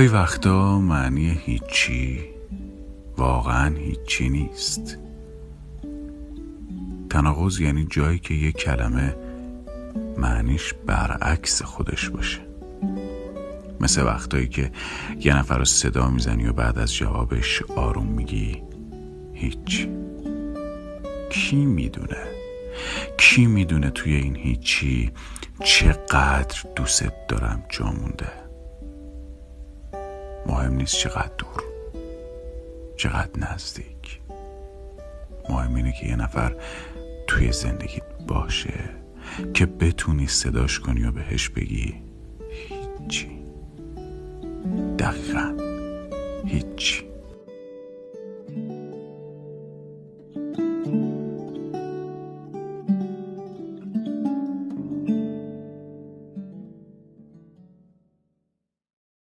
گاهی وقتا معنی هیچی واقعا هیچی نیست. تناقض یعنی جایی که یک کلمه معنیش برعکس خودش باشه. مثل وقتایی که یه نفر رو صدا می‌زنی و بعد از جوابش آروم میگی هیچ. کی می‌دونه؟ کی می‌دونه توی این هیچی چقدر دوست دارم جا مونده؟ مهم نیست چقدر دور. چقدر نزدیک؟ مهم اینه که یه نفر توی زندگی باشه که بتونی صداش کنی و بهش بگی هیچی. دقیقا. هیچی.